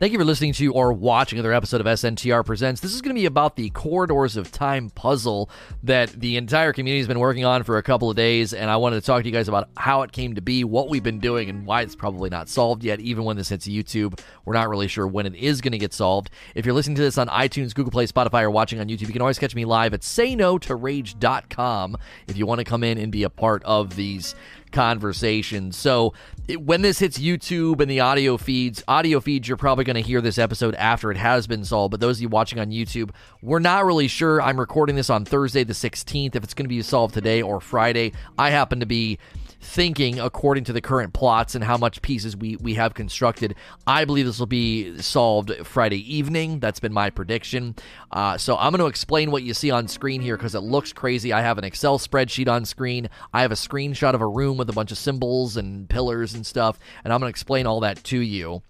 Thank you for listening to or watching another episode of SNTR Presents. This is going to be about the Corridors of Time puzzle that the entire community has been working on for a couple of days, and I wanted to talk to you guys about how it came to be, what we've been doing, and why it's probably not solved yet. Even when this hits YouTube, we're not really sure when it is going to get solved. If you're listening to this on iTunes, Google Play, Spotify, or watching on YouTube, you can always catch me live at sayno2rage.com if you want to come in and be a part of these conversation. So it, when this hits YouTube and the audio feeds, audio feeds, you're probably going to hear this episode after it has been solved. But those of you watching on YouTube, we're not really sure. I'm recording this on Thursday, the 16th, if it's going to be solved today or Friday. I happen to be thinking according to the current plots and how much pieces we, we have constructed. I believe this will be solved Friday evening. That's been my prediction. Uh, so I'm going to explain what you see on screen here because it looks crazy. I have an Excel spreadsheet on screen. I have a screenshot of a room with a bunch of symbols and pillars and stuff, and I'm going to explain all that to you.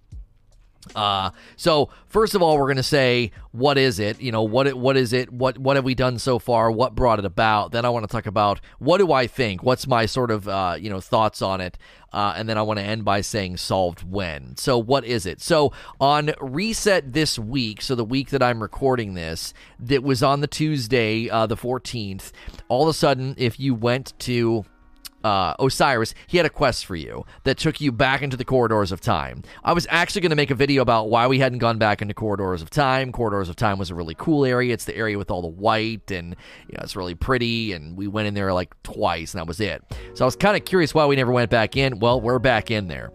Uh, so first of all, we're going to say what is it? You know, what it, what is it? What what have we done so far? What brought it about? Then I want to talk about what do I think? What's my sort of uh, you know thoughts on it? Uh, and then I want to end by saying solved when. So what is it? So on reset this week, so the week that I'm recording this, that was on the Tuesday, uh, the 14th. All of a sudden, if you went to uh, Osiris, he had a quest for you that took you back into the corridors of time. I was actually going to make a video about why we hadn't gone back into corridors of time. Corridors of time was a really cool area. It's the area with all the white, and you know it's really pretty. And we went in there like twice, and that was it. So I was kind of curious why we never went back in. Well, we're back in there.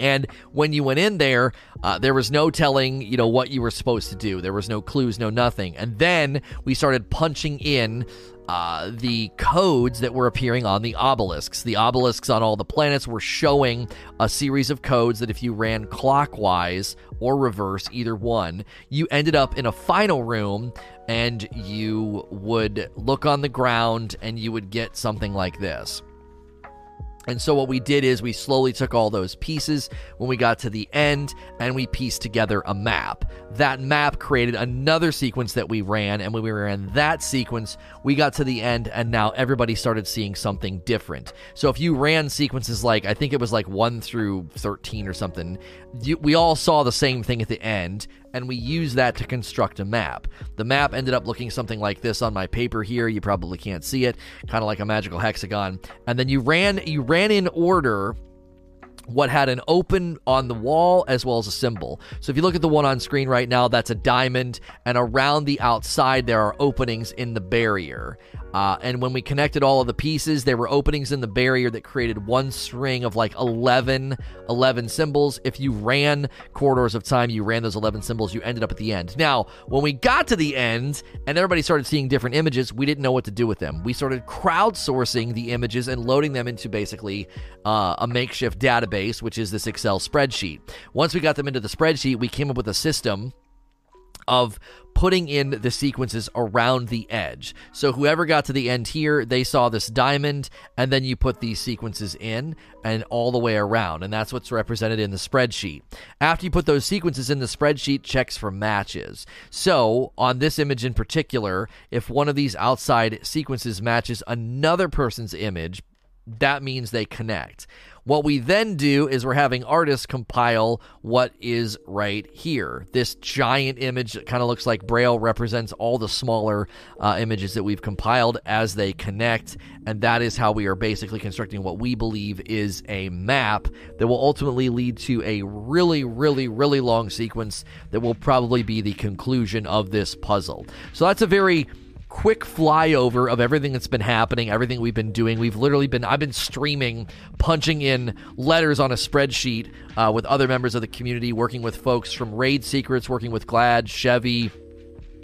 And when you went in there, uh, there was no telling, you know, what you were supposed to do. There was no clues, no nothing. And then we started punching in uh, the codes that were appearing on the obelisks. The obelisks on all the planets were showing a series of codes that if you ran clockwise or reverse, either one, you ended up in a final room and you would look on the ground and you would get something like this. And so what we did is we slowly took all those pieces when we got to the end and we pieced together a map. That map created another sequence that we ran and when we ran that sequence, we got to the end and now everybody started seeing something different. So if you ran sequences like I think it was like 1 through 13 or something, you, we all saw the same thing at the end and we use that to construct a map. The map ended up looking something like this on my paper here. You probably can't see it, kind of like a magical hexagon. And then you ran you ran in order what had an open on the wall as well as a symbol. So if you look at the one on screen right now, that's a diamond, and around the outside there are openings in the barrier. Uh, and when we connected all of the pieces, there were openings in the barrier that created one string of like 11, 11 symbols. If you ran corridors of time, you ran those 11 symbols, you ended up at the end. Now, when we got to the end and everybody started seeing different images, we didn't know what to do with them. We started crowdsourcing the images and loading them into basically uh, a makeshift database, which is this Excel spreadsheet. Once we got them into the spreadsheet, we came up with a system of putting in the sequences around the edge. So whoever got to the end here, they saw this diamond, and then you put these sequences in and all the way around, and that's what's represented in the spreadsheet. After you put those sequences in the spreadsheet, checks for matches. So on this image in particular, if one of these outside sequences matches another person's image, that means they connect. What we then do is we're having artists compile what is right here. This giant image that kind of looks like Braille represents all the smaller uh, images that we've compiled as they connect, and that is how we are basically constructing what we believe is a map that will ultimately lead to a really, really, really long sequence that will probably be the conclusion of this puzzle. So that's a very quick flyover of everything that's been happening, everything we've been doing. We've literally been, I've been streaming, punching in letters on a spreadsheet uh, with other members of the community, working with folks from Raid Secrets, working with Gladd, Chevy,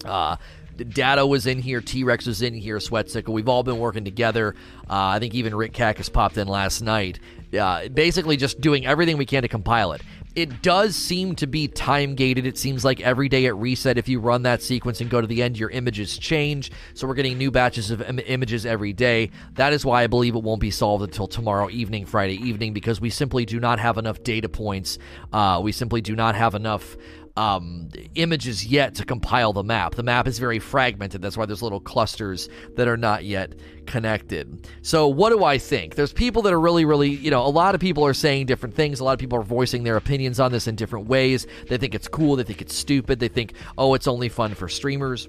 uh, Datto was in here, T Rex was in here, Sweatcicle. We've all been working together. Uh, I think even Rick Cactus popped in last night. Uh, basically, just doing everything we can to compile it. It does seem to be time gated. It seems like every day at reset, if you run that sequence and go to the end, your images change. So we're getting new batches of Im- images every day. That is why I believe it won't be solved until tomorrow evening, Friday evening, because we simply do not have enough data points. Uh, we simply do not have enough um, images yet to compile the map. The map is very fragmented. That's why there's little clusters that are not yet connected. So, what do I think? There's people that are really, really, you know, a lot of people are saying different things. A lot of people are voicing their opinions on this in different ways. They think it's cool. They think it's stupid. They think, oh, it's only fun for streamers.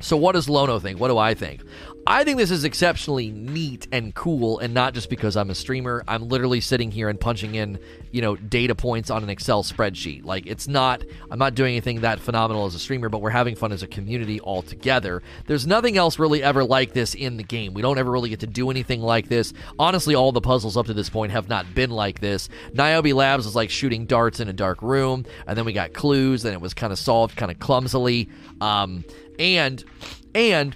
So, what does Lono think? What do I think? I think this is exceptionally neat and cool, and not just because I'm a streamer. I'm literally sitting here and punching in, you know, data points on an Excel spreadsheet. Like, it's not, I'm not doing anything that phenomenal as a streamer, but we're having fun as a community all together. There's nothing else really ever like this in the game. We don't ever really get to do anything like this. Honestly, all the puzzles up to this point have not been like this. Niobe Labs was like shooting darts in a dark room, and then we got clues, and it was kind of solved kind of clumsily. Um, and, and,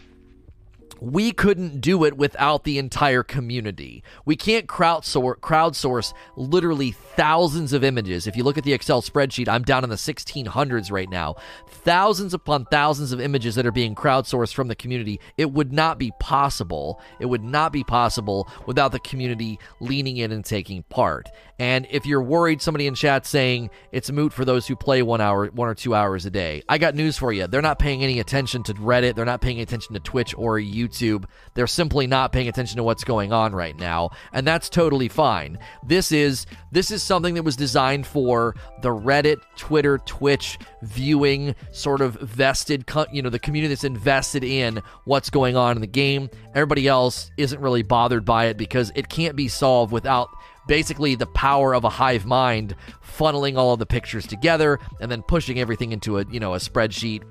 we couldn't do it without the entire community. We can't crowdsource, crowdsource literally thousands of images. If you look at the Excel spreadsheet, I'm down in the 1600s right now. Thousands upon thousands of images that are being crowdsourced from the community. It would not be possible. It would not be possible without the community leaning in and taking part. And if you're worried, somebody in chat saying it's moot for those who play one hour, one or two hours a day, I got news for you. They're not paying any attention to Reddit. They're not paying attention to Twitch or YouTube. They're simply not paying attention to what's going on right now, and that's totally fine. This is this is something that was designed for the Reddit, Twitter, Twitch viewing sort of vested, you know, the community that's invested in what's going on in the game. Everybody else isn't really bothered by it because it can't be solved without basically the power of a hive mind funneling all of the pictures together and then pushing everything into a you know a spreadsheet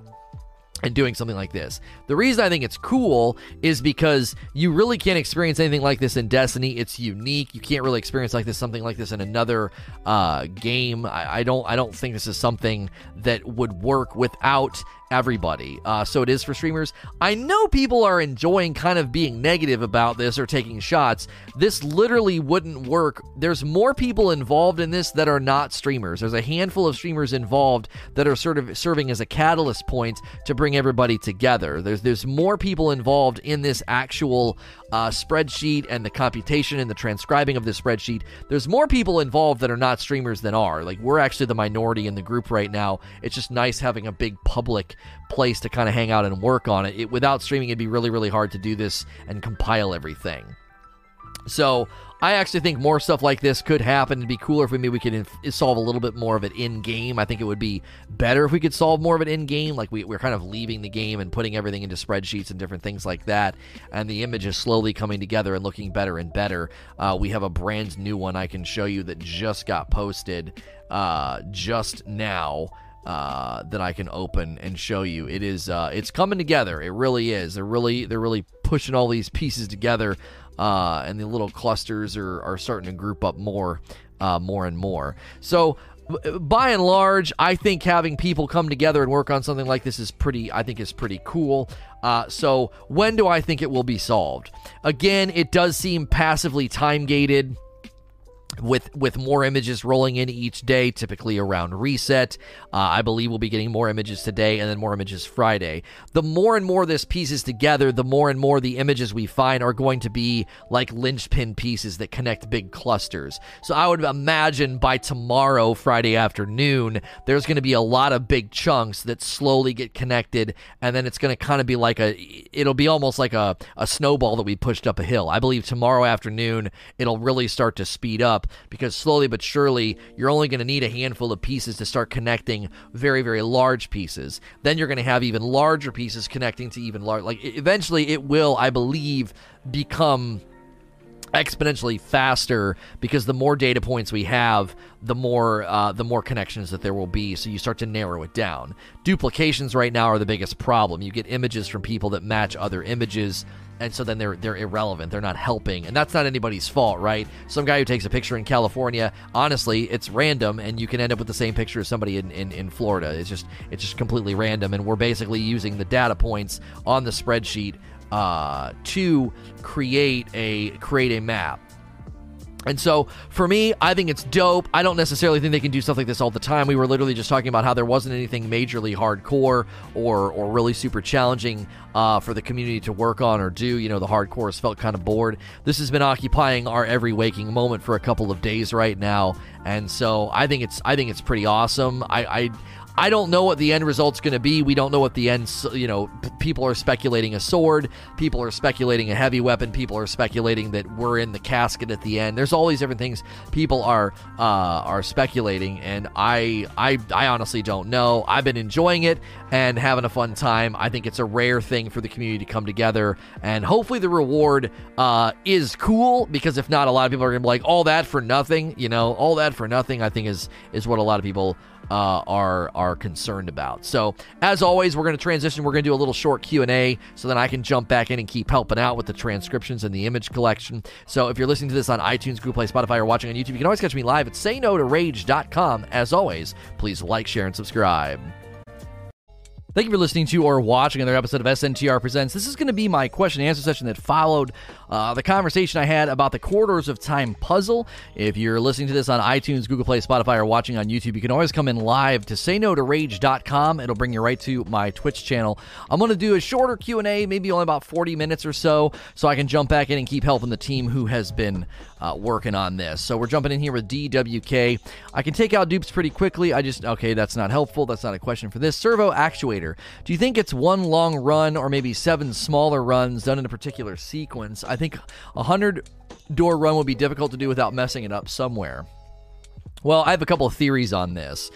and doing something like this. The reason I think it's cool is because you really can't experience anything like this in Destiny. It's unique. You can't really experience like this something like this in another uh, game. I, I don't I don't think this is something that would work without everybody. Uh, so it is for streamers. I know people are enjoying kind of being negative about this or taking shots. This literally wouldn't work. There's more people involved in this that are not streamers. There's a handful of streamers involved that are sort of serving as a catalyst point to bring everybody together. There's there's more people involved in this actual uh, spreadsheet and the computation and the transcribing of the spreadsheet. There's more people involved that are not streamers than are. Like we're actually the minority in the group right now. It's just nice having a big public place to kind of hang out and work on it. it. Without streaming, it'd be really really hard to do this and compile everything. So I actually think more stuff like this could happen. It'd be cooler if we maybe we could inf- solve a little bit more of it in game. I think it would be better if we could solve more of it in game. Like we, we're kind of leaving the game and putting everything into spreadsheets and different things like that. And the image is slowly coming together and looking better and better. Uh, we have a brand new one I can show you that just got posted uh, just now. Uh, that I can open and show you. It is uh, it's coming together. It really is. They're really they're really pushing all these pieces together uh, and the little clusters are, are starting to group up more, uh, more and more. So by and large, I think having people come together and work on something like this is pretty. I think is pretty cool. Uh, so when do I think it will be solved? Again, it does seem passively time gated with with more images rolling in each day, typically around reset. Uh, I believe we'll be getting more images today and then more images Friday. The more and more this pieces together, the more and more the images we find are going to be like linchpin pieces that connect big clusters. So I would imagine by tomorrow, Friday afternoon, there's going to be a lot of big chunks that slowly get connected, and then it's going to kind of be like a, it'll be almost like a, a snowball that we pushed up a hill. I believe tomorrow afternoon it'll really start to speed up because slowly but surely you're only going to need a handful of pieces to start connecting very very large pieces. Then you're going to have even larger pieces connecting to even large like eventually it will i believe become exponentially faster because the more data points we have, the more uh, the more connections that there will be. So you start to narrow it down. Duplications right now are the biggest problem. You get images from people that match other images. And so then they're they're irrelevant. They're not helping, and that's not anybody's fault, right? Some guy who takes a picture in California, honestly, it's random, and you can end up with the same picture as somebody in, in, in Florida. It's just it's just completely random, and we're basically using the data points on the spreadsheet uh, to create a create a map. And so for me, I think it's dope. I don't necessarily think they can do stuff like this all the time. We were literally just talking about how there wasn't anything majorly hardcore or or really super challenging uh, for the community to work on or do. You know, the hardcores felt kind of bored. This has been occupying our every waking moment for a couple of days right now, and so I think it's I think it's pretty awesome. I, I I don't know what the end result's going to be. We don't know what the end, you know, people are speculating a sword, people are speculating a heavy weapon, people are speculating that we're in the casket at the end. There's all these different things people are uh, are speculating, and I, I I honestly don't know. I've been enjoying it and having a fun time. I think it's a rare thing for the community to come together, and hopefully the reward uh, is cool because if not, a lot of people are gonna be like, all that for nothing, you know, all that for nothing. I think is is what a lot of people uh, are are concerned about. So as always, we're going to transition. We're going to do a little short Q and A, so then I can jump back in and keep helping out with the transcriptions and the image collection. So if you're listening to this on iTunes, Google Play, Spotify, or watching on YouTube, you can always catch me live at SayNoToRage.com. As always, please like, share, and subscribe. Thank you for listening to or watching another episode of SNTR Presents. This is going to be my question and answer session that followed uh, the conversation I had about the Corridors of Time puzzle. If you're listening to this on iTunes, Google Play, Spotify, or watching on YouTube, you can always come in live to saynotorage.com. It'll bring you right to my Twitch channel. I'm going to do a shorter Q&A, maybe only about 40 minutes or so, so I can jump back in and keep helping the team who has been uh, working on this. So we're jumping in here with DWK. I can take out dupes pretty quickly. I just, okay, that's not helpful. That's not a question for this. Servo Actuator. Do you think it's one long run or maybe seven smaller runs done in a particular sequence? I think a 100 door run would be difficult to do without messing it up somewhere. Well, I have a couple of theories on this.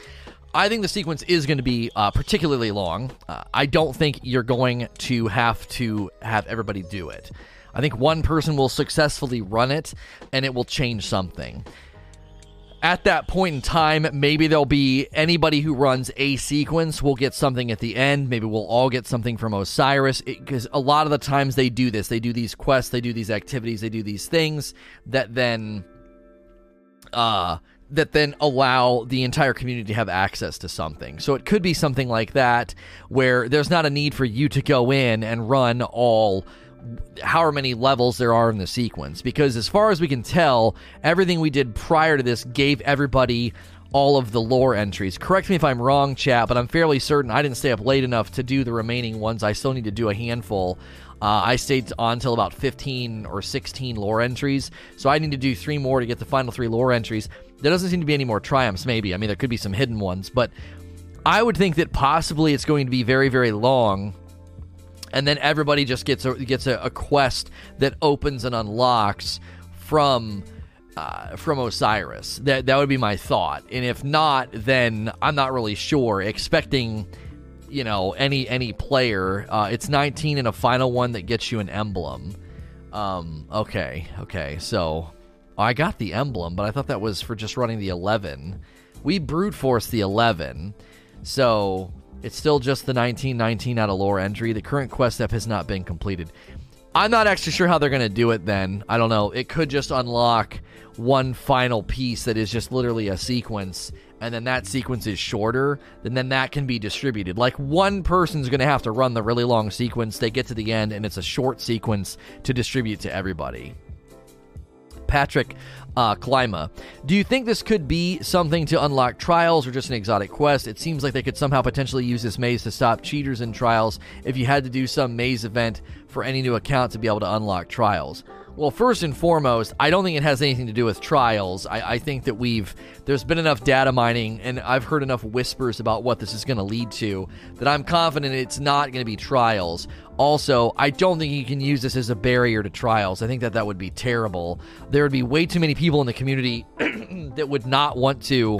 I think the sequence is going to be uh, particularly long. Uh, I don't think you're going to have to have everybody do it. I think one person will successfully run it and it will change something at that point in time, maybe there'll be anybody who runs a sequence will get something at the end. Maybe we'll all get something from Osiris because a lot of the times they do this. They do these quests, they do these activities, they do these things that then, uh, that then allow the entire community to have access to something. So it could be something like that where there's not a need for you to go in and run all however many levels there are in the sequence. Because as far as we can tell everything we did prior to this gave everybody all of the lore entries. Correct me if i'm wrong chat but i'm fairly certain i didn't stay up late enough to do the remaining ones. I still need to do a handful. Uh, i stayed on till about 15 or 16 lore entries. So i need to do three more to get the final three lore entries. There doesn't seem to be any more triumphs maybe. I mean there could be some hidden ones but i would think that possibly it's going to be very very long and then everybody just gets a gets a, a quest that opens and unlocks from uh, from Osiris. That that would be my thought. And if not, then I'm not really sure. Expecting, you know, any any player. Uh, it's 19 and a final one that gets you an emblem. Um, okay, okay. So I got the emblem, but I thought that was for just running the 11. We brute force the 11. So it's still just the 1919 out of lore entry. The current quest step has not been completed. I'm not actually sure how they're going to do it then. I don't know. It could just unlock one final piece that is just literally a sequence, and then that sequence is shorter, and then that can be distributed. Like one person's going to have to run the really long sequence. They get to the end, and it's a short sequence to distribute to everybody. Patrick uh, Klima. Do you think this could be something to unlock trials or just an exotic quest? It seems like they could somehow potentially use this maze to stop cheaters in trials if you had to do some maze event for any new account to be able to unlock trials. Well, first and foremost, I don't think it has anything to do with trials. I, I, think that we've there's been enough data mining, and I've heard enough whispers about what this is going to lead to that I'm confident it's not going to be trials. Also, I don't think you can use this as a barrier to trials. I think that that would be terrible. There would be way too many people in the community that would not want to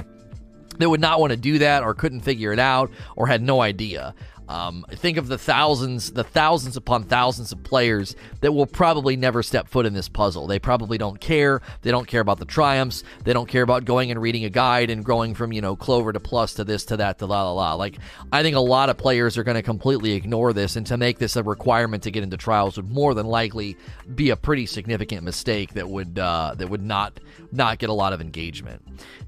that would not want to do that or couldn't figure it out or had no idea. Um, think of the thousands, the thousands upon thousands of players that will probably never step foot in this puzzle. They probably don't care. They don't care about the triumphs. They don't care about going and reading a guide and growing from, you know, clover to plus to this to that to la la la. Like, I think a lot of players are going to completely ignore this, and to make this a requirement to get into trials would more than likely be a pretty significant mistake that would uh, that would not not get a lot of engagement.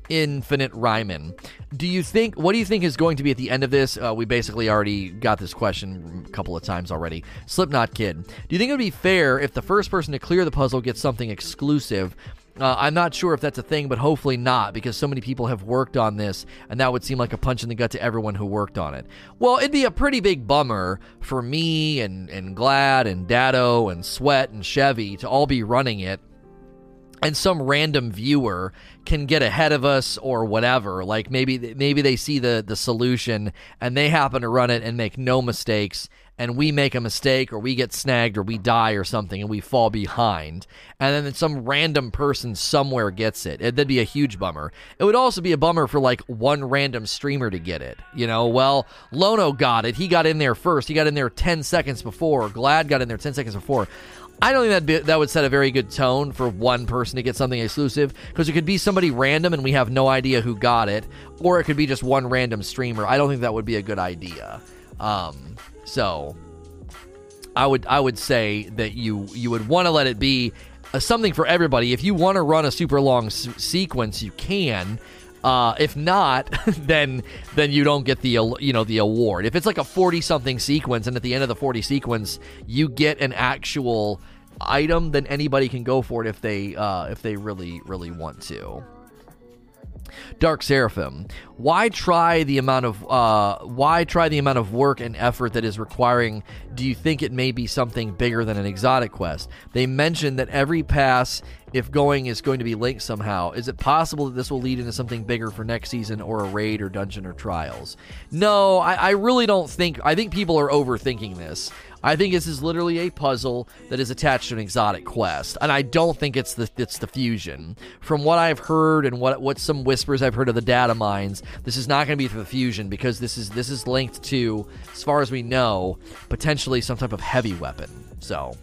Infinite Ryman. Do you think, what do you think is going to be at the end of this? Uh, we basically already got this question a couple of times already. Slipknot Kid. Do you think it would be fair if the first person to clear the puzzle gets something exclusive? Uh, I'm not sure if that's a thing, but hopefully not, because so many people have worked on this, and that would seem like a punch in the gut to everyone who worked on it. Well, it'd be a pretty big bummer for me and, and Gladd and Datto and Sweat and Chevy to all be running it and some random viewer can get ahead of us or whatever. Like maybe maybe they see the the solution and they happen to run it and make no mistakes and we make a mistake or we get snagged or we die or something and we fall behind. And then some random person somewhere gets it. That'd be a huge bummer. It would also be a bummer for like one random streamer to get it you know? Well lono got it. He got in there first. He got in there 10 seconds before. Gladd got in there 10 seconds before I don't think that that would set a very good tone for one person to get something exclusive because it could be somebody random and we have no idea who got it, or it could be just one random streamer. I don't think that would be a good idea. Um, so I would I would say that you you would want to let it be uh, something for everybody. If you want to run a super long s- sequence, you can. Uh, if not, then then you don't get the you know the award. If it's like a forty something sequence, and at the end of the forty sequence, you get an actual item, then anybody can go for it if they uh, if they really really want to. Dark Seraphim. Why try the amount of uh, why try the amount of work and effort that is requiring? Do you think it may be something bigger than an exotic quest? They mentioned that every pass, if going, is going to be linked somehow. Is it possible that this will lead into something bigger for next season, or a raid, or dungeon, or trials? No, I, I really don't think. I think people are overthinking this. I think this is literally a puzzle that is attached to an exotic quest, and I don't think it's the it's the fusion. From what I've heard and what what some whispers I've heard of the data mines, this is not going to be the fusion because this is this is linked to, as far as we know, potentially some type of heavy weapon. So,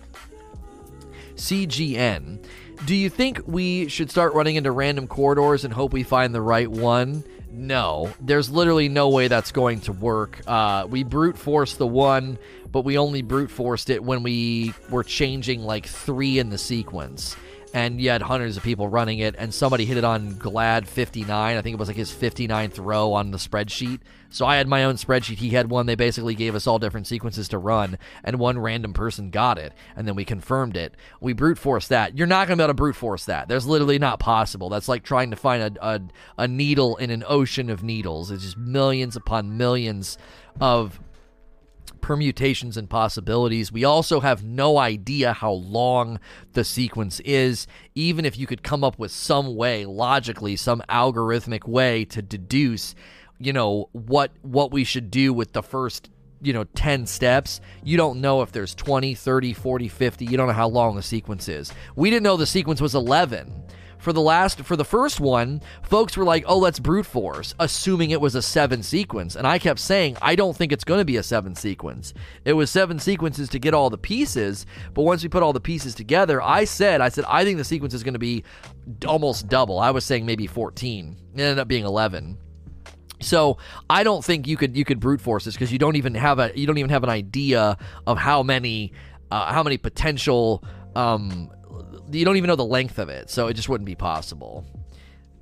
CGN. Do you think we should start running into random corridors and hope we find the right one? No, there's literally no way that's going to work. Uh, we brute force the one but we only brute forced it when we were changing like three in the sequence. And you had hundreds of people running it, and somebody hit it on Gladd 59. I think it was like his 59th row on the spreadsheet. So I had my own spreadsheet. He had one. They basically gave us all different sequences to run, and one random person got it, and then we confirmed it. We brute forced that. You're not going to be able to brute force that. There's literally not possible. That's like trying to find a, a, a needle in an ocean of needles. It's just millions upon millions of permutations and possibilities. We also have no idea how long the sequence is, even if you could come up with some way, logically, some algorithmic way to deduce, you know, what what we should do with the first you know 10 steps. You don't know if there's 20 30 40 50 you don't know how long the sequence is. We didn't know the sequence was 11 for the last for the first one, folks were like, "Oh, let's brute force," assuming it was a seven sequence, and I kept saying, "I don't think it's going to be a seven sequence." It was seven sequences to get all the pieces, but once we put all the pieces together, I said, "I said I think the sequence is going to be almost double." I was saying maybe 14. It ended up being 11. So I don't think you could you could brute force this because you don't even have a you don't even have an idea of how many uh, how many potential um, you don't even know the length of it, so it just wouldn't be possible.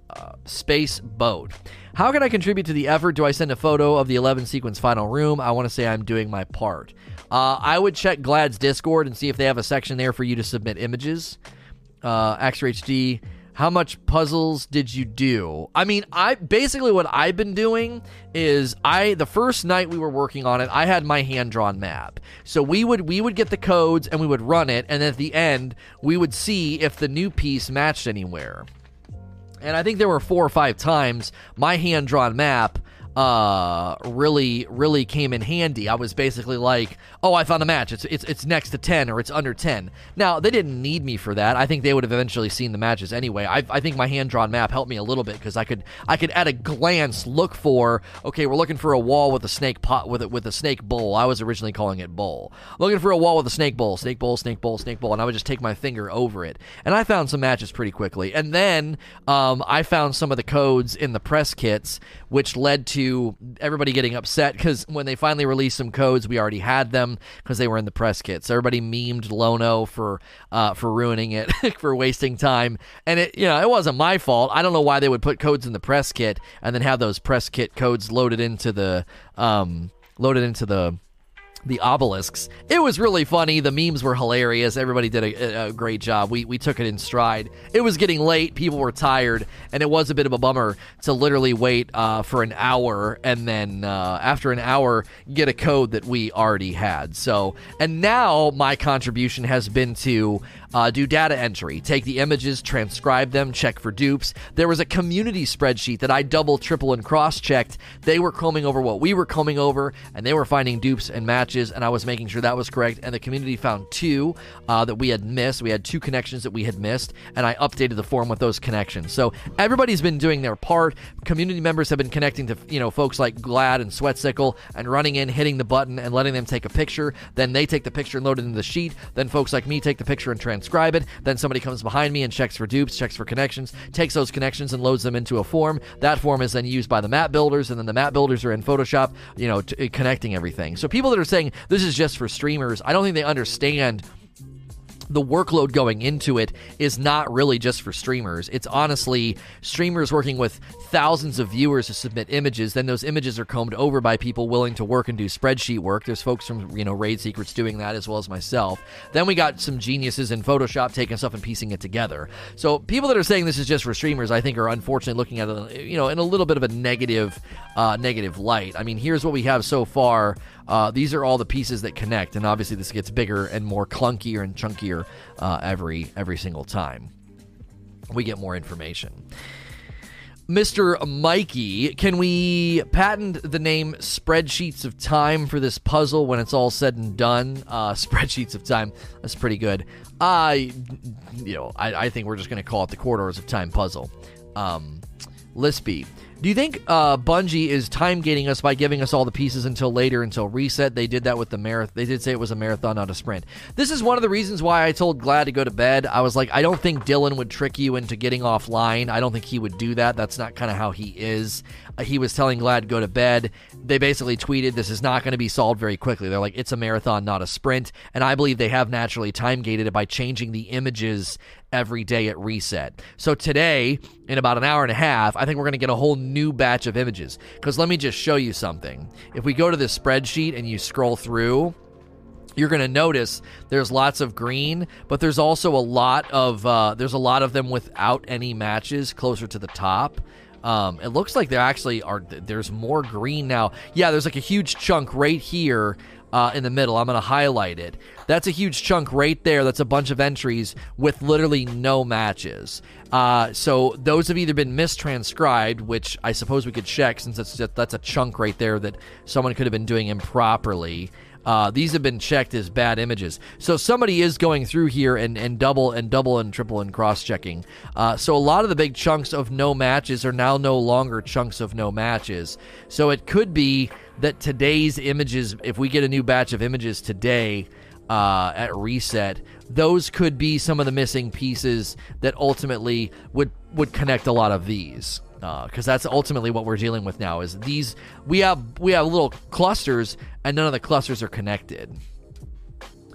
Uh, space boat. How can I contribute to the effort? Do I send a photo of the 11 sequence final room? I want to say I'm doing my part. Uh, I would check Gladd's Discord and see if they have a section there for you to submit images. Uh, how much puzzles did you do? I mean, I basically what I've been doing is I the first night we were working on it, I had my hand drawn map. So we would we would get the codes and we would run it and at the end we would see if the new piece matched anywhere. And I think there were four or five times my hand drawn map uh, really really came in handy. I was basically like, "Oh, I found a match. It's it's it's next to 10 or it's under 10." Now, they didn't need me for that. I think they would have eventually seen the matches anyway. I, I think my hand-drawn map helped me a little bit cuz I could I could at a glance look for, okay, we're looking for a wall with a snake pot with it with a snake bowl. I was originally calling it bowl. Looking for a wall with a snake bowl, snake bowl, snake bowl, snake bowl, and I would just take my finger over it. And I found some matches pretty quickly. And then um, I found some of the codes in the press kits which led to everybody getting upset because when they finally released some codes, we already had them because they were in the press kit. So everybody memed Lono for uh, for ruining it, for wasting time, and it you know it wasn't my fault. I don't know why they would put codes in the press kit and then have those press kit codes loaded into the um, loaded into the the obelisks. It was really funny. The memes were hilarious. Everybody did a, a, great job. We, we took it in stride. It was getting late. People were tired. And it was a bit of a bummer to literally wait uh, for an hour and then uh, after an hour get a code that we already had. So, and now my contribution has been to uh, do data entry, take the images, transcribe them, check for dupes. There was a community spreadsheet that I double, triple, and cross checked. They were combing over what we were combing over, and they were finding dupes and matches, and I was making sure that was correct. And the community found two uh, that we had missed. We had two connections that we had missed, and I updated the form with those connections. So everybody's been doing their part. Community members have been connecting to you know folks like Gladd and Sweatcicle and running in, hitting the button, and letting them take a picture. Then they take the picture and load it into the sheet. Then folks like me take the picture and transcribe it. Then somebody comes behind me and checks for dupes, checks for connections, takes those connections and loads them into a form. That form is then used by the map builders, and then the map builders are in Photoshop, you know, t- connecting everything. So people that are saying this is just for streamers, I don't think they understand the workload going into it is not really just for streamers. It's honestly streamers working with thousands of viewers to submit images. Then those images are combed over by people willing to work and do spreadsheet work. There's folks from you know Raid Secrets doing that as well as myself. Then we got some geniuses in Photoshop taking stuff and piecing it together. So people that are saying this is just for streamers, I think, are unfortunately looking at it you know in a little bit of a negative uh, negative light. I mean, here's what we have so far. Uh, these are all the pieces that connect, and obviously this gets bigger and more clunkier and chunkier uh, every every single time we get more information. Mr. Mikey, can we patent the name Spreadsheets of Time for this puzzle when it's all said and done? Uh, spreadsheets of Time. That's pretty good. I, you know, I, I think we're just going to call it the Corridors of Time puzzle. Um, Lispy. Do you think uh, Bungie is time gating us by giving us all the pieces until later, until reset? They did that with the marathon. They did say it was a marathon, not a sprint. This is one of the reasons why I told Gladd to go to bed. I was like, I don't think Dylan would trick you into getting offline. I don't think he would do that. That's not kind of how he is. Uh, he was telling Gladd to go to bed. They basically tweeted, This is not going to be solved very quickly. They're like, It's a marathon, not a sprint. And I believe they have naturally time gated it by changing the images every day at reset. So today, in about an hour and a half, I think we're going to get a whole new batch of images. Because let me just show you something. If we go to this spreadsheet and you scroll through, you're going to notice there's lots of green, but there's also a lot of uh, there's a lot of them without any matches closer to the top. Um, it looks like there actually are there's more green now. Yeah, there's like a huge chunk right here uh, in the middle. I'm going to highlight it. That's a huge chunk right there. That's a bunch of entries with literally no matches. Uh, so those have either been mistranscribed, which I suppose we could check since that's just, that's a chunk right there that someone could have been doing improperly. Uh, these have been checked as bad images. So somebody is going through here and, and double and double and triple and cross checking. Uh, so a lot of the big chunks of no matches are now no longer chunks of no matches. So it could be that today's images, if we get a new batch of images today uh, at reset, those could be some of the missing pieces that ultimately would would connect a lot of these because uh, that's ultimately what we're dealing with now is these we have we have little clusters and none of the clusters are connected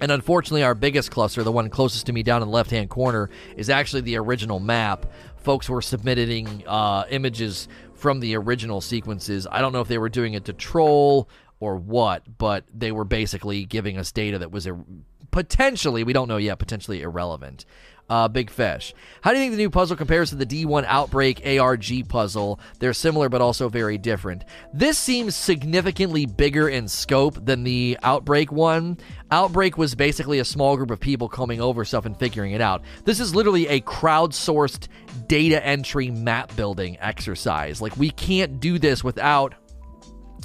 and unfortunately our biggest cluster the one closest to me down in the left hand corner is actually the original map folks were submitting uh, images from the original sequences. I don't know if they were doing it to troll or what, but they were basically giving us data that was ir- potentially, we don't know yet, potentially irrelevant. Uh, Big Fish. How do you think the new puzzle compares to the D1 Outbreak ARG puzzle? They're similar but also very different. This seems significantly bigger in scope than the Outbreak one. Outbreak was basically a small group of people coming over stuff and figuring it out. This is literally a crowdsourced data entry map building exercise. Like, we can't do this without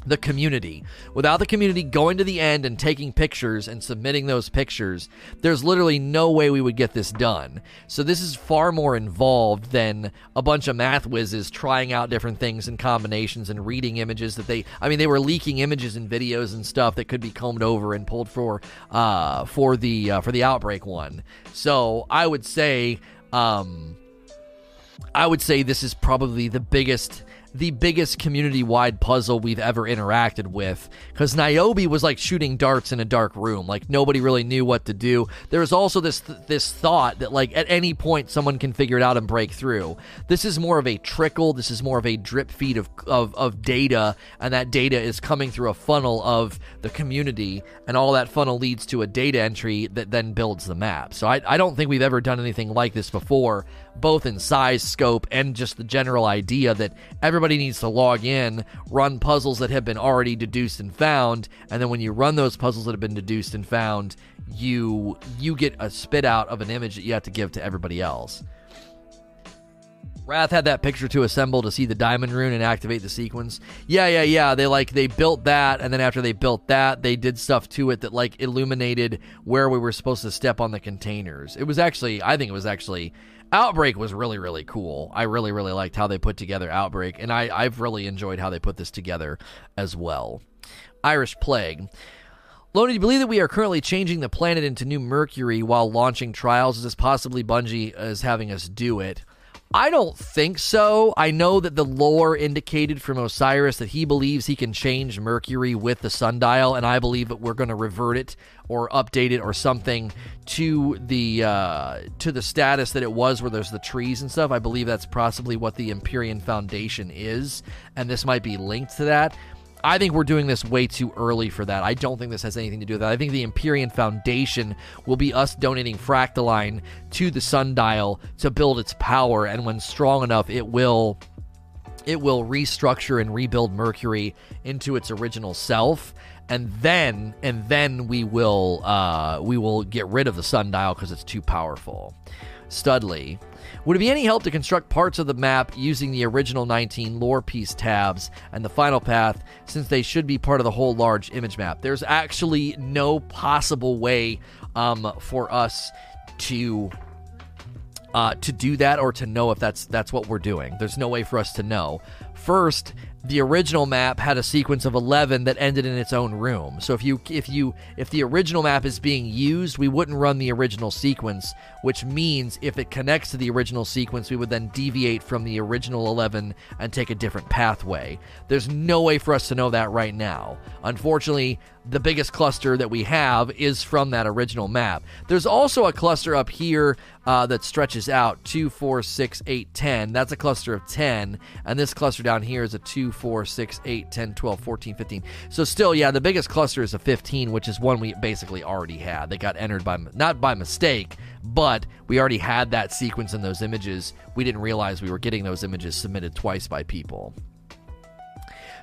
the community. Without the community going to the end and taking pictures and submitting those pictures, there's literally no way we would get this done. So this is far more involved than a bunch of math whizzes trying out different things and combinations and reading images that they I mean they were leaking images and videos and stuff that could be combed over and pulled for uh for the uh, for the outbreak one. So I would say um I would say this is probably the biggest the biggest community wide puzzle we've ever interacted with. Because Niobe was like shooting darts in a dark room. Like nobody really knew what to do. There was also this this thought that like at any point someone can figure it out and break through. This is more of a trickle. This is more of a drip feed of, of, of data. And that data is coming through a funnel of the community. And all that funnel leads to a data entry that then builds the map. So I, I don't think we've ever done anything like this before, both in size, scope, and just the general idea that everybody needs to log in, run puzzles that have been already deduced and found, and then when you run those puzzles that have been deduced and found, you you get a spit out of an image that you have to give to everybody else. Wrath had that picture to assemble to see the diamond rune and activate the sequence. Yeah, yeah, yeah. They like they built that, and then after they built that, they did stuff to it that like illuminated where we were supposed to step on the containers. It was actually, I think it was actually Outbreak was really, really cool. I really, really liked how they put together Outbreak, and I, I've really enjoyed how they put this together as well. Irish Plague. Lona, do you believe that we are currently changing the planet into New Mercury while launching trials? Is this possibly Bungie is having us do it? I don't think so. I know that the lore indicated from Osiris that he believes he can change Mercury with the sundial, and I believe that we're going to revert it or update it or something to the uh, to the status that it was, where there's the trees and stuff. I believe that's possibly what the Empyrean Foundation is, and this might be linked to that. I think we're doing this way too early for that. I don't think this has anything to do with that. I think the Empyrean Foundation will be us donating Fractaline to the Sundial to build its power, and when strong enough, it will it will restructure and rebuild Mercury into its original self and then and then we will uh, we will get rid of the sundial because it's too powerful. Studley. Would it be any help to construct parts of the map using the original 19 lore piece tabs and the final path since they should be part of the whole large image map? There's actually no possible way um, for us to uh, to do that or to know if that's that's what we're doing. There's no way for us to know. First, the original map had a sequence of 11 that ended in its own room. So if you if you if the original map is being used, we wouldn't run the original sequence, which means if it connects to the original sequence, we would then deviate from the original 11 and take a different pathway. There's no way for us to know that right now. Unfortunately, the biggest cluster that we have is from that original map. There's also a cluster up here uh, that stretches out 2, 4, 6, 8, 10. That's a cluster of 10. And this cluster down here is a 2, 4, 6, 8, 10, 12, 14, 15. So, still, yeah, the biggest cluster is a 15, which is one we basically already had. They got entered by, not by mistake, but we already had that sequence in those images. We didn't realize we were getting those images submitted twice by people.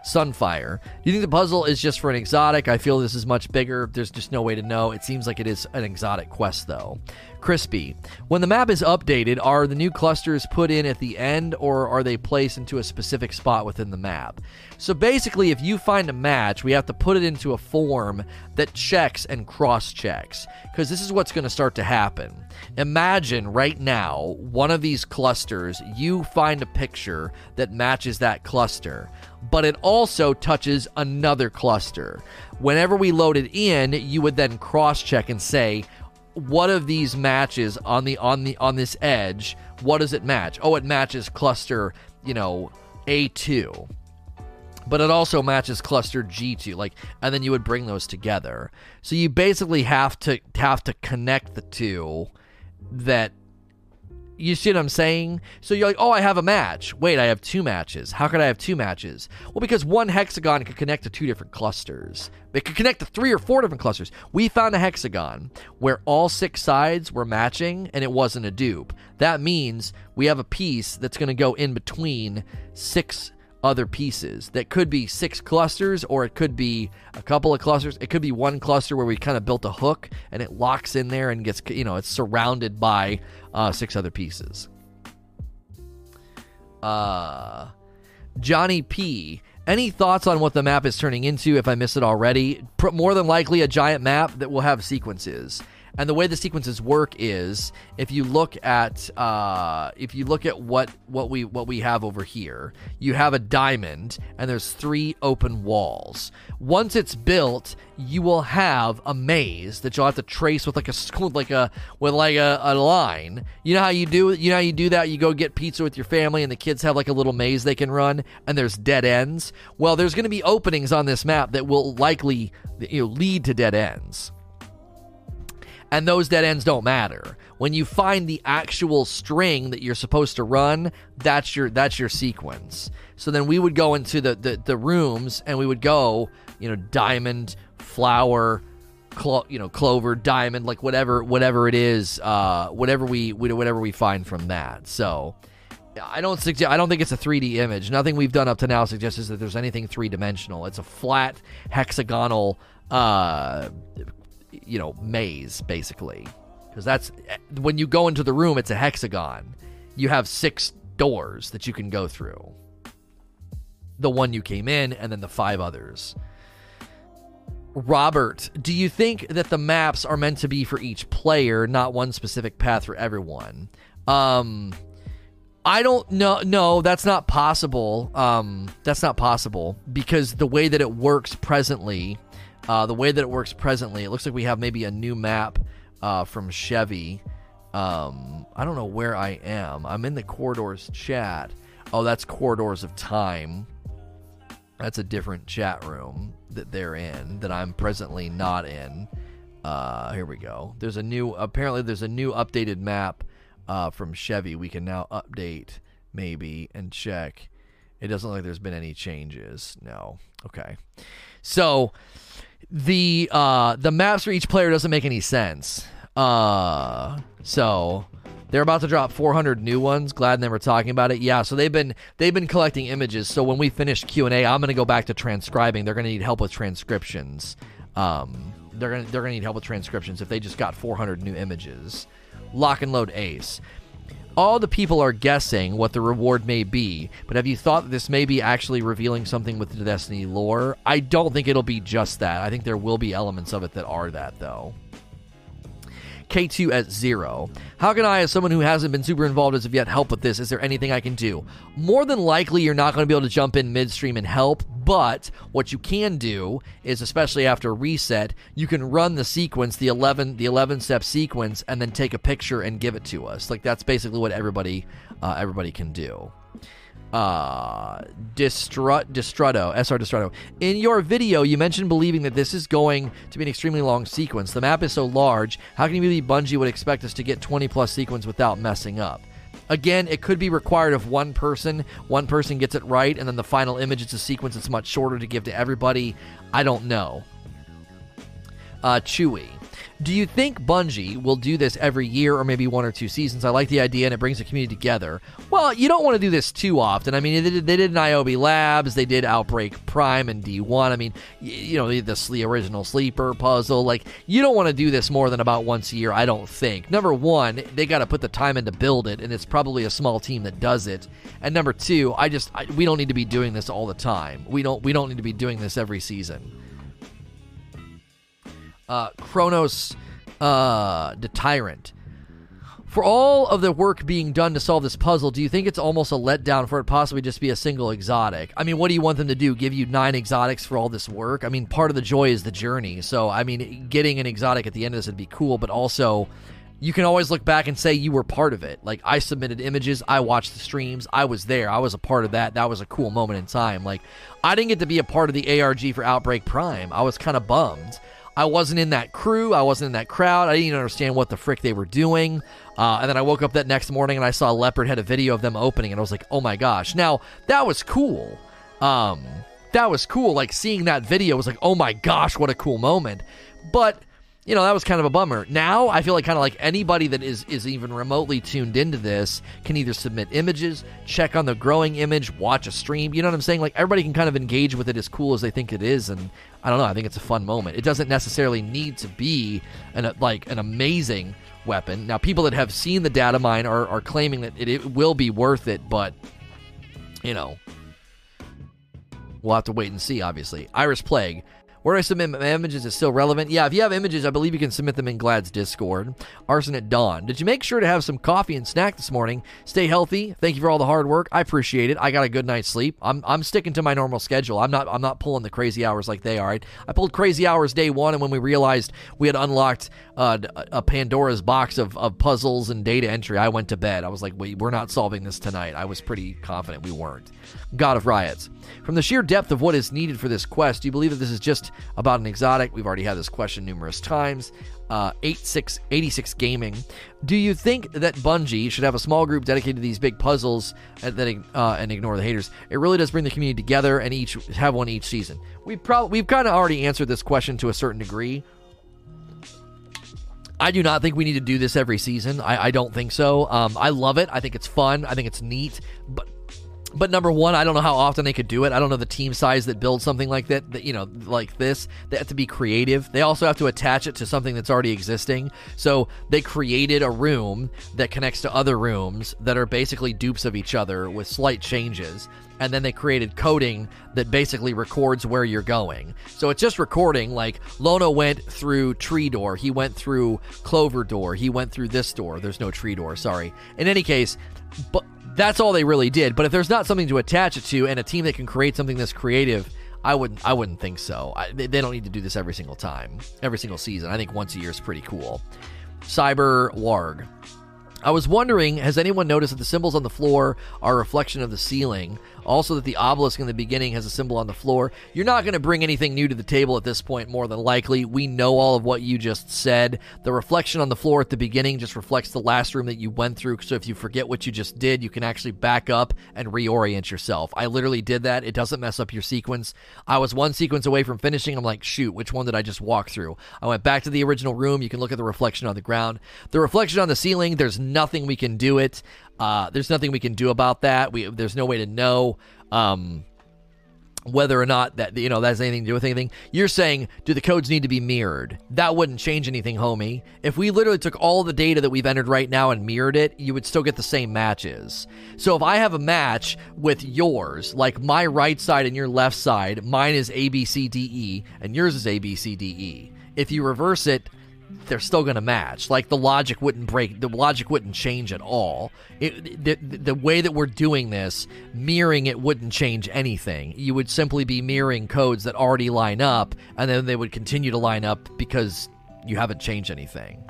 Sunfire. Do you think the puzzle is just for an exotic? I feel this is much bigger. There's just no way to know. It seems like it is an exotic quest, though. Crispy. When the map is updated, are the new clusters put in at the end or are they placed into a specific spot within the map? So basically, if you find a match, we have to put it into a form that checks and cross checks because this is what's going to start to happen. Imagine right now one of these clusters, you find a picture that matches that cluster but it also touches another cluster. Whenever we load it in, you would then cross check and say, what of these matches on the on the on this edge, what does it match? Oh, it matches cluster, you know, A2. But it also matches cluster G2 like and then you would bring those together. So you basically have to have to connect the two that you see what I'm saying? So you're like, oh, I have a match. Wait, I have two matches. How could I have two matches? Well, because one hexagon could connect to two different clusters. It could connect to three or four different clusters. We found a hexagon where all six sides were matching and it wasn't a dupe. That means we have a piece that's going to go in between six other pieces that could be six clusters or it could be a couple of clusters. It could be one cluster where we kind of built a hook and it locks in there and gets you know it's surrounded by uh, six other pieces. Uh johnny p any thoughts on what the map is turning into if i missed it already? More than likely a giant map that will have sequences And the way the sequences work is if you look at uh, if you look at what what we what we have over here, you have a diamond and there's three open walls. Once it's built, you will have a maze that you'll have to trace with like a with like a with like a, a line. You know how you do you know how you do that? You go get pizza with your family and the kids have like a little maze they can run and there's dead ends. Well, there's going to be openings on this map that will likely you know lead to dead ends and those dead ends don't matter. When you find the actual string that you're supposed to run, that's your that's your sequence. So then we would go into the the, the rooms and we would go, you know, diamond, flower, clo- you know, clover, diamond, like whatever whatever it is, uh, whatever we whatever we find from that. So I don't suggest. I don't think it's a 3D image. Nothing we've done up to now suggests that there's anything three dimensional. It's a flat hexagonal uh, you know maze basically because that's when you go into the room it's a hexagon you have six doors that you can go through the one you came in and then the five others robert do you think that the maps are meant to be for each player not one specific path for everyone um I don't know. No, that's not possible. Um, that's not possible because the way that it works presently, uh, the way that it works presently, it looks like we have maybe a new map uh, from Chevy. Um, I don't know where I am. I'm in the corridors chat. Oh, that's corridors of time. That's a different chat room that they're in that I'm presently not in. Uh, here we go. There's a new. Apparently, there's a new updated map uh, from Chevy. We can now update maybe and check. It doesn't look like there's been any changes. No. Okay. So the uh the maps for each player doesn't make any sense. Uh so they're about to drop 400 new ones. Glad they were talking about it. Yeah, so they've been they've been collecting images. So when we finish Q and A, I'm to go back to transcribing. They're to need help with transcriptions. Um, they're to they're to need help with transcriptions if they just got 400 new images. Lock and load Ace all the people are guessing what the reward may be, but have you thought that this may be actually revealing something with the Destiny lore? I don't think it'll be just that. I think there will be elements of it that are that, though. K2 at zero. How can I, as someone who hasn't been super involved as of yet, help with this? Is there anything I can do? More than likely, you're not going to be able to jump in midstream and help, but what you can do is, especially after reset, you can run the sequence, the 11, the 11 step sequence, and then take a picture and give it to us. Like that's basically what everybody, uh, everybody can do uh Distru- Distrutto, SR Distrutto. In your video, you mentioned believing that this is going to be an extremely long sequence. The map is so large, how can you believe Bungie would expect us to get 20 plus sequence without messing up? Again, it could be required of one person. One person gets it right, and then the final image is a sequence that's much shorter to give to everybody. I don't know. Uh, Chewy. Do you think Bungie will do this every year or maybe one or two seasons? I like the idea and it brings the community together. Well, you don't want to do this too often. I mean, they did, they did Niobe Labs, they did Outbreak Prime and D1. I mean, you know, the, the original Sleeper puzzle. Like, you don't want to do this more than about once a year, I don't think. Number one, they got to put the time in to build it, and it's probably a small team that does it. And number two, I just, I, we don't need to be doing this all the time. We don't, we don't need to be doing this every season uh, Kronos uh, the Tyrant. For all of the work being done to solve this puzzle, do you think it's almost a letdown for it possibly just be a single exotic? I mean, what do you want them to do? Give you nine exotics for all this work? I mean, part of the joy is the journey. So, I mean, getting an exotic at the end of this would be cool, but also you can always look back and say you were part of it. Like I submitted images, I watched the streams, I was there, I was a part of that. That was a cool moment in time. Like I didn't get to be a part of the ARG for Outbreak Prime. I was kind of bummed. I wasn't in that crew. I wasn't in that crowd. I didn't even understand what the frick they were doing. Uh, and then I woke up that next morning and I saw Leopard had a video of them opening, and I was like, oh my gosh. Now, that was cool. Um, that was cool. Like, seeing that video was like, oh my gosh, what a cool moment. But you know that was kind of a bummer. Now I feel like kind of like anybody that is is even remotely tuned into this can either submit images, check on the growing image, watch a stream. You know what I'm saying? Like everybody can kind of engage with it as cool as they think it is, and I don't know. I think it's a fun moment. It doesn't necessarily need to be an like an amazing weapon. Now people that have seen the data mine are are claiming that it, it will be worth it, but you know we'll have to wait and see. Obviously, Iris Plague Where I submit my images is still relevant. Yeah, if you have images, I believe you can submit them in Gladd's Discord. Arson at dawn. Did you make sure to have some coffee and snack this morning? Stay healthy. Thank you for all the hard work. I appreciate it. I got a good night's sleep. I'm, I'm sticking to my normal schedule. I'm not I'm not pulling the crazy hours like they are. I, I pulled crazy hours day one, and when we realized we had unlocked uh, a Pandora's box of, of puzzles and data entry, I went to bed. I was like, wait, we're not solving this tonight. I was pretty confident we weren't. God of Riots. From the sheer depth of what is needed for this quest, do you believe that this is just about an exotic? We've already had this question numerous times. Uh, 86, 86 Gaming. Do you think that Bungie should have a small group dedicated to these big puzzles and, then, uh, and ignore the haters? It really does bring the community together and each have one each season. We've probably we've kind of already answered this question to a certain degree. I do not think we need to do this every season. I, I don't think so. Um, I love it. I think it's fun. I think it's neat. But but number one, I don't know how often they could do it. I don't know the team size that builds something like that, that. You know, like this. They have to be creative. They also have to attach it to something that's already existing. So they created a room that connects to other rooms that are basically dupes of each other with slight changes. And then they created coding that basically records where you're going. So it's just recording. Like Lono went through tree door. He went through clover door. He went through this door. There's no tree door. Sorry. In any case, but that's all they really did. But if there's not something to attach it to and a team that can create something that's creative, I wouldn't. I wouldn't think so. I, they, they don't need to do this every single time, every single season. I think once a year is pretty cool. Cyber Warg. I was wondering, has anyone noticed that the symbols on the floor are a reflection of the ceiling? Also, that the obelisk in the beginning has a symbol on the floor. You're not going to bring anything new to the table at this point, more than likely. We know all of what you just said. The reflection on the floor at the beginning just reflects the last room that you went through. So if you forget what you just did, you can actually back up and reorient yourself. I literally did that. It doesn't mess up your sequence. I was one sequence away from finishing. I'm like, shoot, which one did I just walk through? I went back to the original room. You can look at the reflection on the ground. The reflection on the ceiling, there's nothing we can do it. Uh, there's nothing we can do about that. We there's no way to know um, whether or not that you know that has anything to do with anything. You're saying, do the codes need to be mirrored? That wouldn't change anything, homie. If we literally took all the data that we've entered right now and mirrored it, you would still get the same matches. So if I have a match with yours, like my right side and your left side, mine is A B C D E, and yours is A B C D E. If you reverse it, they're still going to match. Like the logic wouldn't break, the logic wouldn't change at all. It, the, the way that we're doing this, mirroring it wouldn't change anything. You would simply be mirroring codes that already line up, and then they would continue to line up because you haven't changed anything.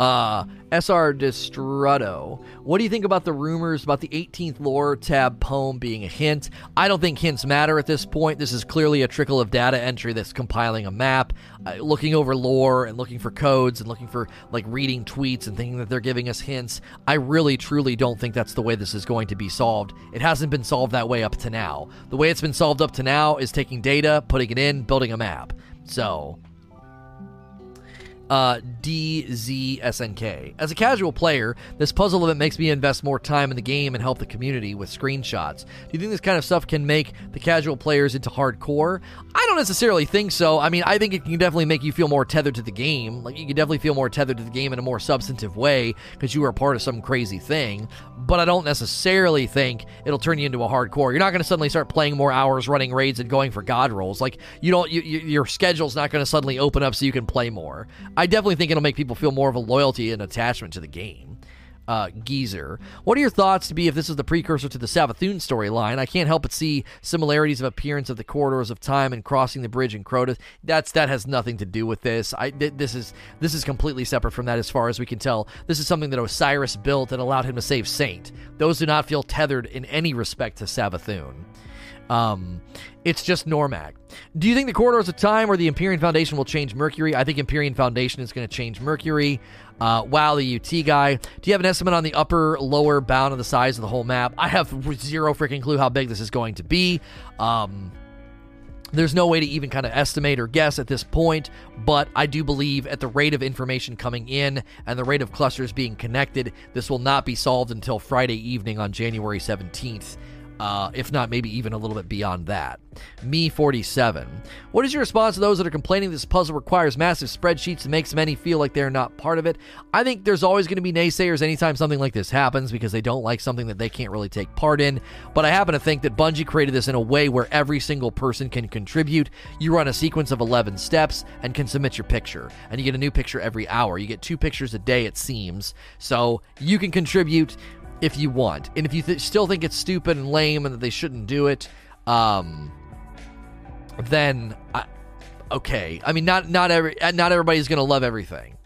Uh, SR Destrudo. What do you think about the rumors about the 18th lore tab poem being a hint? I don't think hints matter at this point. This is clearly a trickle of data entry that's compiling a map, uh, looking over lore and looking for codes and looking for like reading tweets and thinking that they're giving us hints. I really truly don't think that's the way this is going to be solved. It hasn't been solved that way up to now. The way it's been solved up to now is taking data, putting it in, building a map. So, uh, DZSNK. As a casual player, this puzzle event makes me invest more time in the game and help the community with screenshots. Do you think this kind of stuff can make the casual players into hardcore? I don't necessarily think so. I mean, I think it can definitely make you feel more tethered to the game. Like, you can definitely feel more tethered to the game in a more substantive way because you are part of some crazy thing. But I don't necessarily think it'll turn you into a hardcore. You're not going to suddenly start playing more hours, running raids, and going for god rolls. Like, you don't, you, you, your schedule's not going to suddenly open up so you can play more. Definitely think it'll make people feel more of a loyalty and attachment to the game. Uh, Geezer. What are your thoughts to be if this is the precursor to the Savathun storyline? I can't help but see similarities of appearance of the corridors of time and crossing the bridge in Crota's. That's that has nothing to do with this. I th- this is this is completely separate from that as far as we can tell. This is something that Osiris built and allowed him to save Saint. Those do not feel tethered in any respect to Savathun. Um, it's just Normag. Do you think the Corridors of Time or the Empyrean Foundation will change Mercury? I think Empyrean Foundation is going to change Mercury. Uh, wow, the UT guy. Do you have an estimate on the upper, lower bound of the size of the whole map? I have zero freaking clue how big this is going to be. Um, there's no way to even kind of estimate or guess at this point, but I do believe at the rate of information coming in and the rate of clusters being connected, this will not be solved until Friday evening on January 17th uh, if not maybe even a little bit beyond that. Me 47. What is your response to those that are complaining this puzzle requires massive spreadsheets and makes many feel like they're not part of it? I think there's always going to be naysayers anytime something like this happens because they don't like something that they can't really take part in. But I happen to think that Bungie created this in a way where every single person can contribute. You run a sequence of 11 steps and can submit your picture, and you get a new picture every hour. You get two pictures a day, it seems. So you can contribute if you want. And if you th- still think it's stupid and lame and that they shouldn't do it, um, then I, okay. I mean, not not every not everybody's gonna love everything.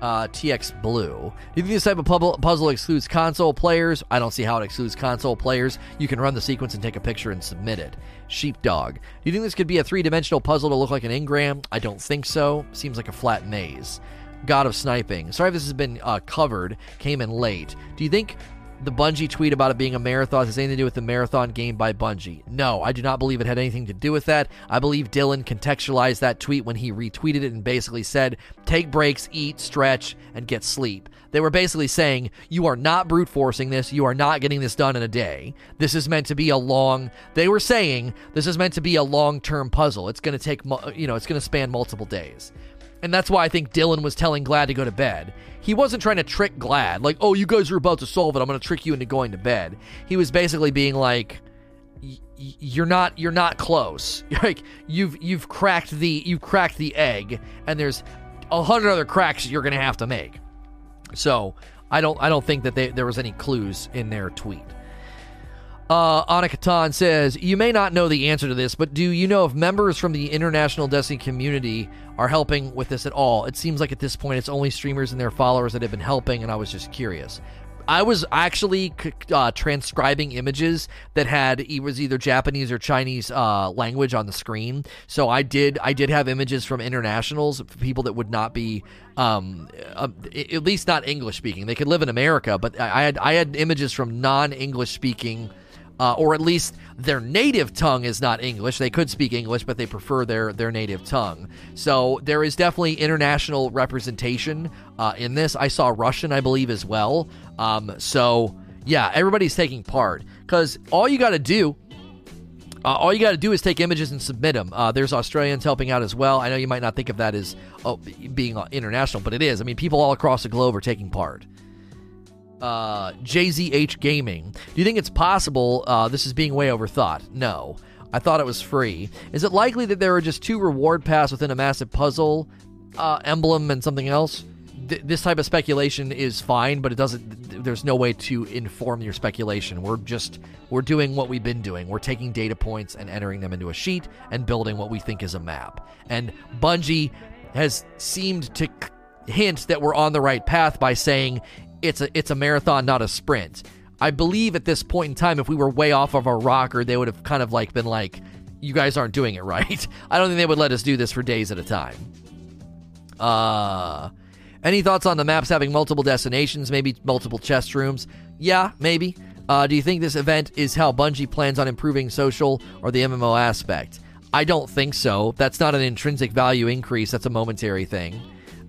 Uh, TX Blue. Do you think this type of puzzle excludes console players? I don't see how it excludes console players. You can run the sequence and take a picture and submit it. Sheepdog. Do you think this could be a three dimensional puzzle to look like an engram? I don't think so. Seems like a flat maze. God of Sniping. Sorry if this has been uh, covered, came in late. Do you think the Bungie tweet about it being a marathon has anything to do with the marathon game by Bungie? No, I do not believe it had anything to do with that. I believe Dylan contextualized that tweet when he retweeted it and basically said, take breaks, eat, stretch, and get sleep. They were basically saying, you are not brute forcing this. You are not getting this done in a day. This is meant to be a long, they were saying, this is meant to be a long term puzzle. It's going to take, you know, it's going to span multiple days. And that's why I think Dylan was telling Gladd to go to bed. He wasn't trying to trick Gladd, like, oh, you guys are about to solve it. I'm going to trick you into going to bed. He was basically being like, you're not you're not close. like you've you've cracked the you've cracked the egg, and there's a hundred other cracks you're going to have to make. So I don't I don't think that they, there was any clues in their tweet. Uh, Anna says, You may not know the answer to this, but do you know if members from the international Destiny community are helping with this at all? It seems like at this point it's only streamers and their followers that have been helping, and I was just curious. I was actually uh, transcribing images that had it was either Japanese or Chinese uh, language on the screen. So I did I did have images from internationals, people that would not be um, uh, at least not English speaking. They could live in America, but I had I had images from non English speaking uh, or at least their native tongue is not English. They could speak English, but they prefer their their native tongue. So there is definitely international representation uh, in this. I saw Russian, I believe, as well. Um, so yeah, everybody's taking part because all you got to do. Uh, all you got to do is take images and submit them. Uh, there's Australians helping out as well. I know you might not think of that as oh, being international, but it is. I mean, people all across the globe are taking part uh, JZH Gaming. Do you think it's possible uh, this is being way overthought? No. I thought it was free. Is it likely that there are just two reward paths within a massive puzzle, uh, emblem, and something else? Th- this type of speculation is fine, but it doesn't. There's no way to inform your speculation. We're just we're doing what we've been doing. We're taking data points and entering them into a sheet and building what we think is a map. And Bungie has seemed to hint that we're on the right path by saying it's a it's a marathon, not a sprint. I believe at this point in time, if we were way off of our rocker, they would have kind of like been like, "You guys aren't doing it right." I don't think they would let us do this for days at a time. Uh, any thoughts on the maps having multiple destinations, maybe multiple chest rooms? Yeah, maybe. Uh, do you think this event is how Bungie plans on improving social or the MMO aspect? I don't think so. That's not an intrinsic value increase. That's a momentary thing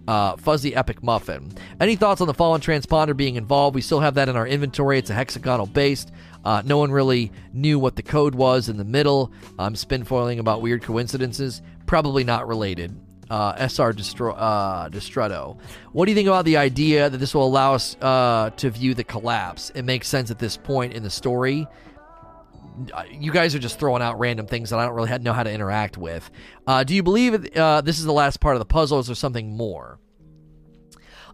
uh, Fuzzy Epic Muffin. Any thoughts on the Fallen Transponder being involved? We still have that in our inventory. It's a hexagonal based. Uh, no one really knew what the code was in the middle. I'm spinfoiling about weird coincidences. Probably not related. Uh, SR Destro- uh. What do you think about the idea that this will allow us uh, to view the collapse? It makes sense at this point in the story you guys are just throwing out random things that I don't really know how to interact with. Uh, do you believe uh, this is the last part of the puzzle? Is there something more?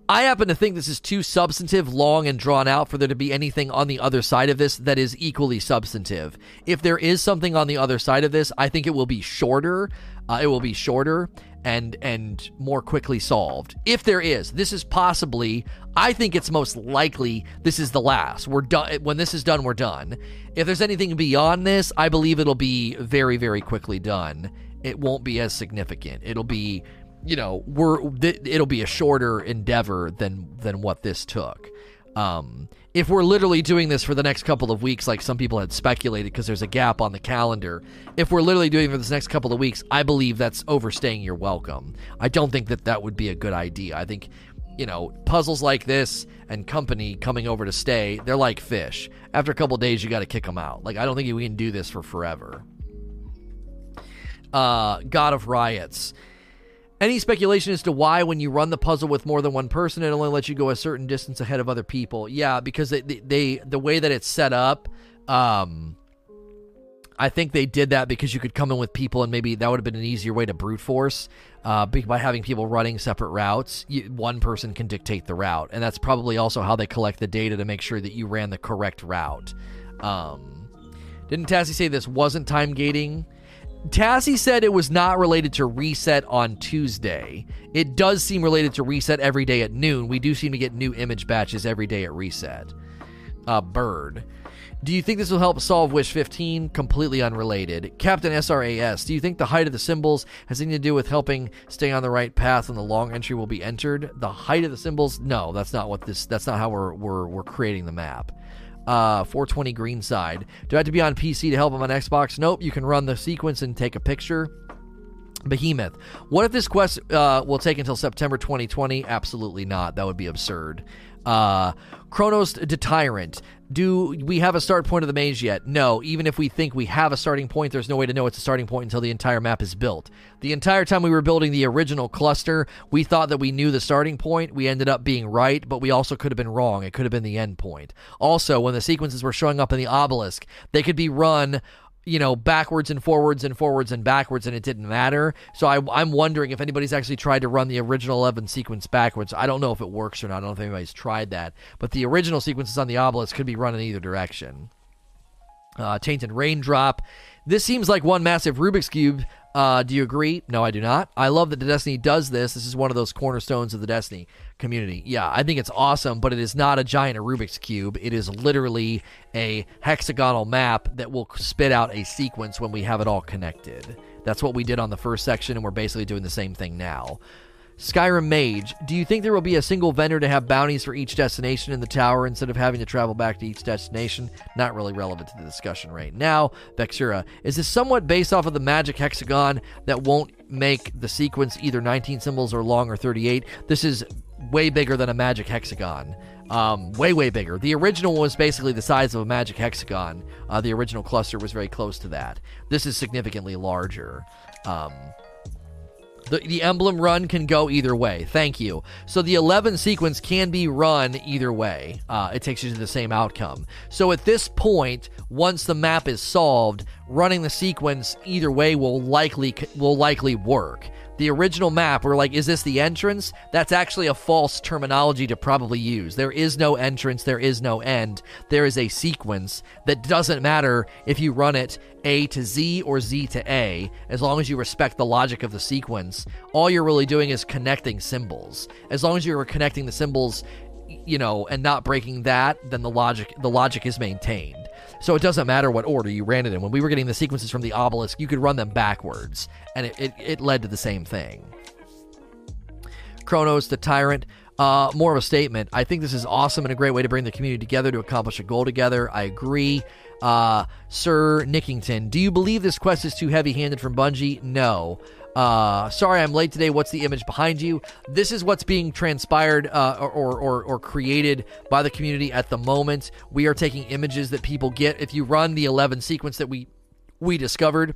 I happen to think this is too substantive, long, and drawn out for there to be anything on the other side of this that is equally substantive. If there is something on the other side of this, I think it will be shorter. Uh, it will be shorter and and more quickly solved. If there is, this is possibly. I think it's most likely this is the last. We're done. When this is done, we're done. If there's anything beyond this, I believe it'll be very very quickly done. It won't be as significant. It'll be you know, we're th- it'll be a shorter endeavor than than what this took. Um, if we're literally doing this for the next couple of weeks, like some people had speculated, because there's a gap on the calendar, if we're literally doing for this next couple of weeks, I believe that's overstaying your welcome. I don't think that that would be a good idea. I think you know, puzzles like this and company coming over to stay, they're like fish. After a couple days, you got to kick them out. Like, I don't think we can do this for forever. Uh, God of Riots. Any speculation as to why, when you run the puzzle with more than one person, it only lets you go a certain distance ahead of other people? Yeah, because they, they, they the way that it's set up, um, I think they did that because you could come in with people, and maybe that would have been an easier way to brute force. Uh, by having people running separate routes, you, one person can dictate the route, and that's probably also how they collect the data to make sure that you ran the correct route. Um, didn't Tassie say this wasn't time gating? Tassie said it was not related to reset on Tuesday. It does seem related to reset every day at noon. We do seem to get new image batches every day at reset. Uh, Bird. Do you think this will help solve Wish 15? Completely unrelated. Captain SRAS, do you think the height of the symbols has anything to do with helping stay on the right path when the long entry will be entered? The height of the symbols? No, that's not what this. That's not how we're we're, we're creating the map. Uh, 420 green side. Do I have to be on PC to help him on Xbox? Nope. You can run the sequence and take a picture. Behemoth. What if this quest uh, will take until September 2020? Absolutely not. That would be absurd. Uh, Chronos Tyrant. Do we have a start point of the maze yet? No. Even if we think we have a starting point, there's no way to know it's a starting point until the entire map is built. The entire time we were building the original cluster, we thought that we knew the starting point. We ended up being right, but we also could have been wrong. It could have been the end point. Also, when the sequences were showing up in the obelisk, they could be run you know, backwards and forwards and forwards and backwards, and it didn't matter. So I, am wondering if anybody's actually tried to run the original 11 sequence backwards. I don't know if it works or not. I don't know if anybody's tried that. But the original sequences on the obelisk could be run in either direction. Uh, Tainted Raindrop. This seems like one massive Rubik's Cube uh, do you agree? No, I do not. I love that the Destiny does this. This is one of those cornerstones of the Destiny community. Yeah, I think it's awesome, but it is not a giant Rubik's Cube. It is literally a hexagonal map that will spit out a sequence when we have it all connected. That's what we did on the first section, and we're basically doing the same thing now. Skyrim Mage, do you think there will be a single vendor to have bounties for each destination in the tower instead of having to travel back to each destination? Not really relevant to the discussion right now. Vexura, is this somewhat based off of the magic hexagon that won't make the sequence either 19 symbols or long or 38? This is way bigger than a magic hexagon. Um, way, way bigger. The original was basically the size of a magic hexagon. Uh, the original cluster was very close to that. This is significantly larger. Um, the, the emblem run can go either way. Thank you. So the 11 sequence can be run either way. Uh, it takes you to the same outcome. So at this point, once the map is solved, running the sequence either way will likely will likely work the original map, we're like, is this the entrance? That's actually a false terminology to probably use. There is no entrance, there is no end. There is a sequence that doesn't matter if you run it A to Z or Z to A, as long as you respect the logic of the sequence. All you're really doing is connecting symbols. As long as you're connecting the symbols, you know, and not breaking that, then the logic the logic is maintained. So it doesn't matter what order you ran it in. When we were getting the sequences from the obelisk, you could run them backwards, and it, it, it led to the same thing. Chronos, the tyrant, uh, more of a statement. I think this is awesome and a great way to bring the community together to accomplish a goal together. I agree. Uh, Sir Nickington, do you believe this quest is too heavy handed from Bungie? No. Uh, sorry, I'm late today. What's the image behind you? This is what's being transpired uh, or, or, or created by the community at the moment. We are taking images that people get. If you run the 11 sequence that we we discovered,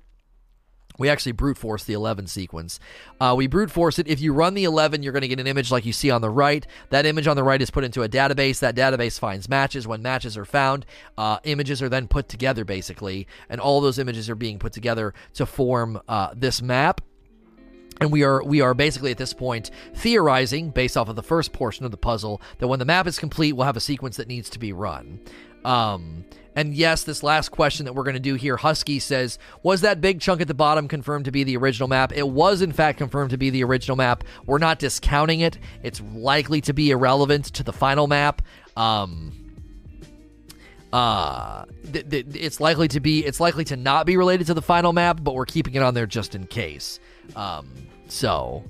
we actually brute force the 11 sequence. Uh, we brute force it. If you run the 11, you're going to get an image like you see on the right. That image on the right is put into a database. That database finds matches. When matches are found, uh, images are then put together, basically. And all those images are being put together to form uh, this map and we are we are basically at this point theorizing based off of the first portion of the puzzle that when the map is complete we'll have a sequence that needs to be run. Um, and yes this last question that we're going to do here husky says was that big chunk at the bottom confirmed to be the original map? It was in fact confirmed to be the original map. We're not discounting it. It's likely to be irrelevant to the final map. Um, uh th- th- it's likely to be it's likely to not be related to the final map but we're keeping it on there just in case. Um so,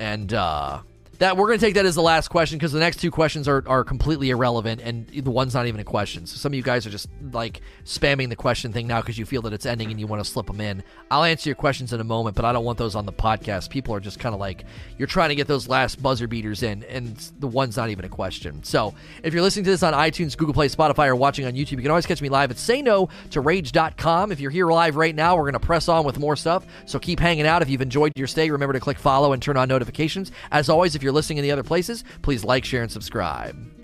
and uh, that we're going to take that as the last question because the next two questions are, are completely irrelevant and the one's not even a question. So some of you guys are just like spamming the question thing now because you feel that it's ending and you want to slip them in. I'll answer your questions in a moment, but I don't want those on the podcast. People are just kind of like you're trying to get those last buzzer beaters in, and the one's not even a question. So if you're listening to this on iTunes, Google Play, Spotify, or watching on YouTube, you can always catch me live at say no to rage.com. If you're here live right now, we're going to press on with more stuff. So keep hanging out. If you've enjoyed your stay, remember to click follow and turn on notifications. As always, if you're listening in the other places, please like, share, and subscribe.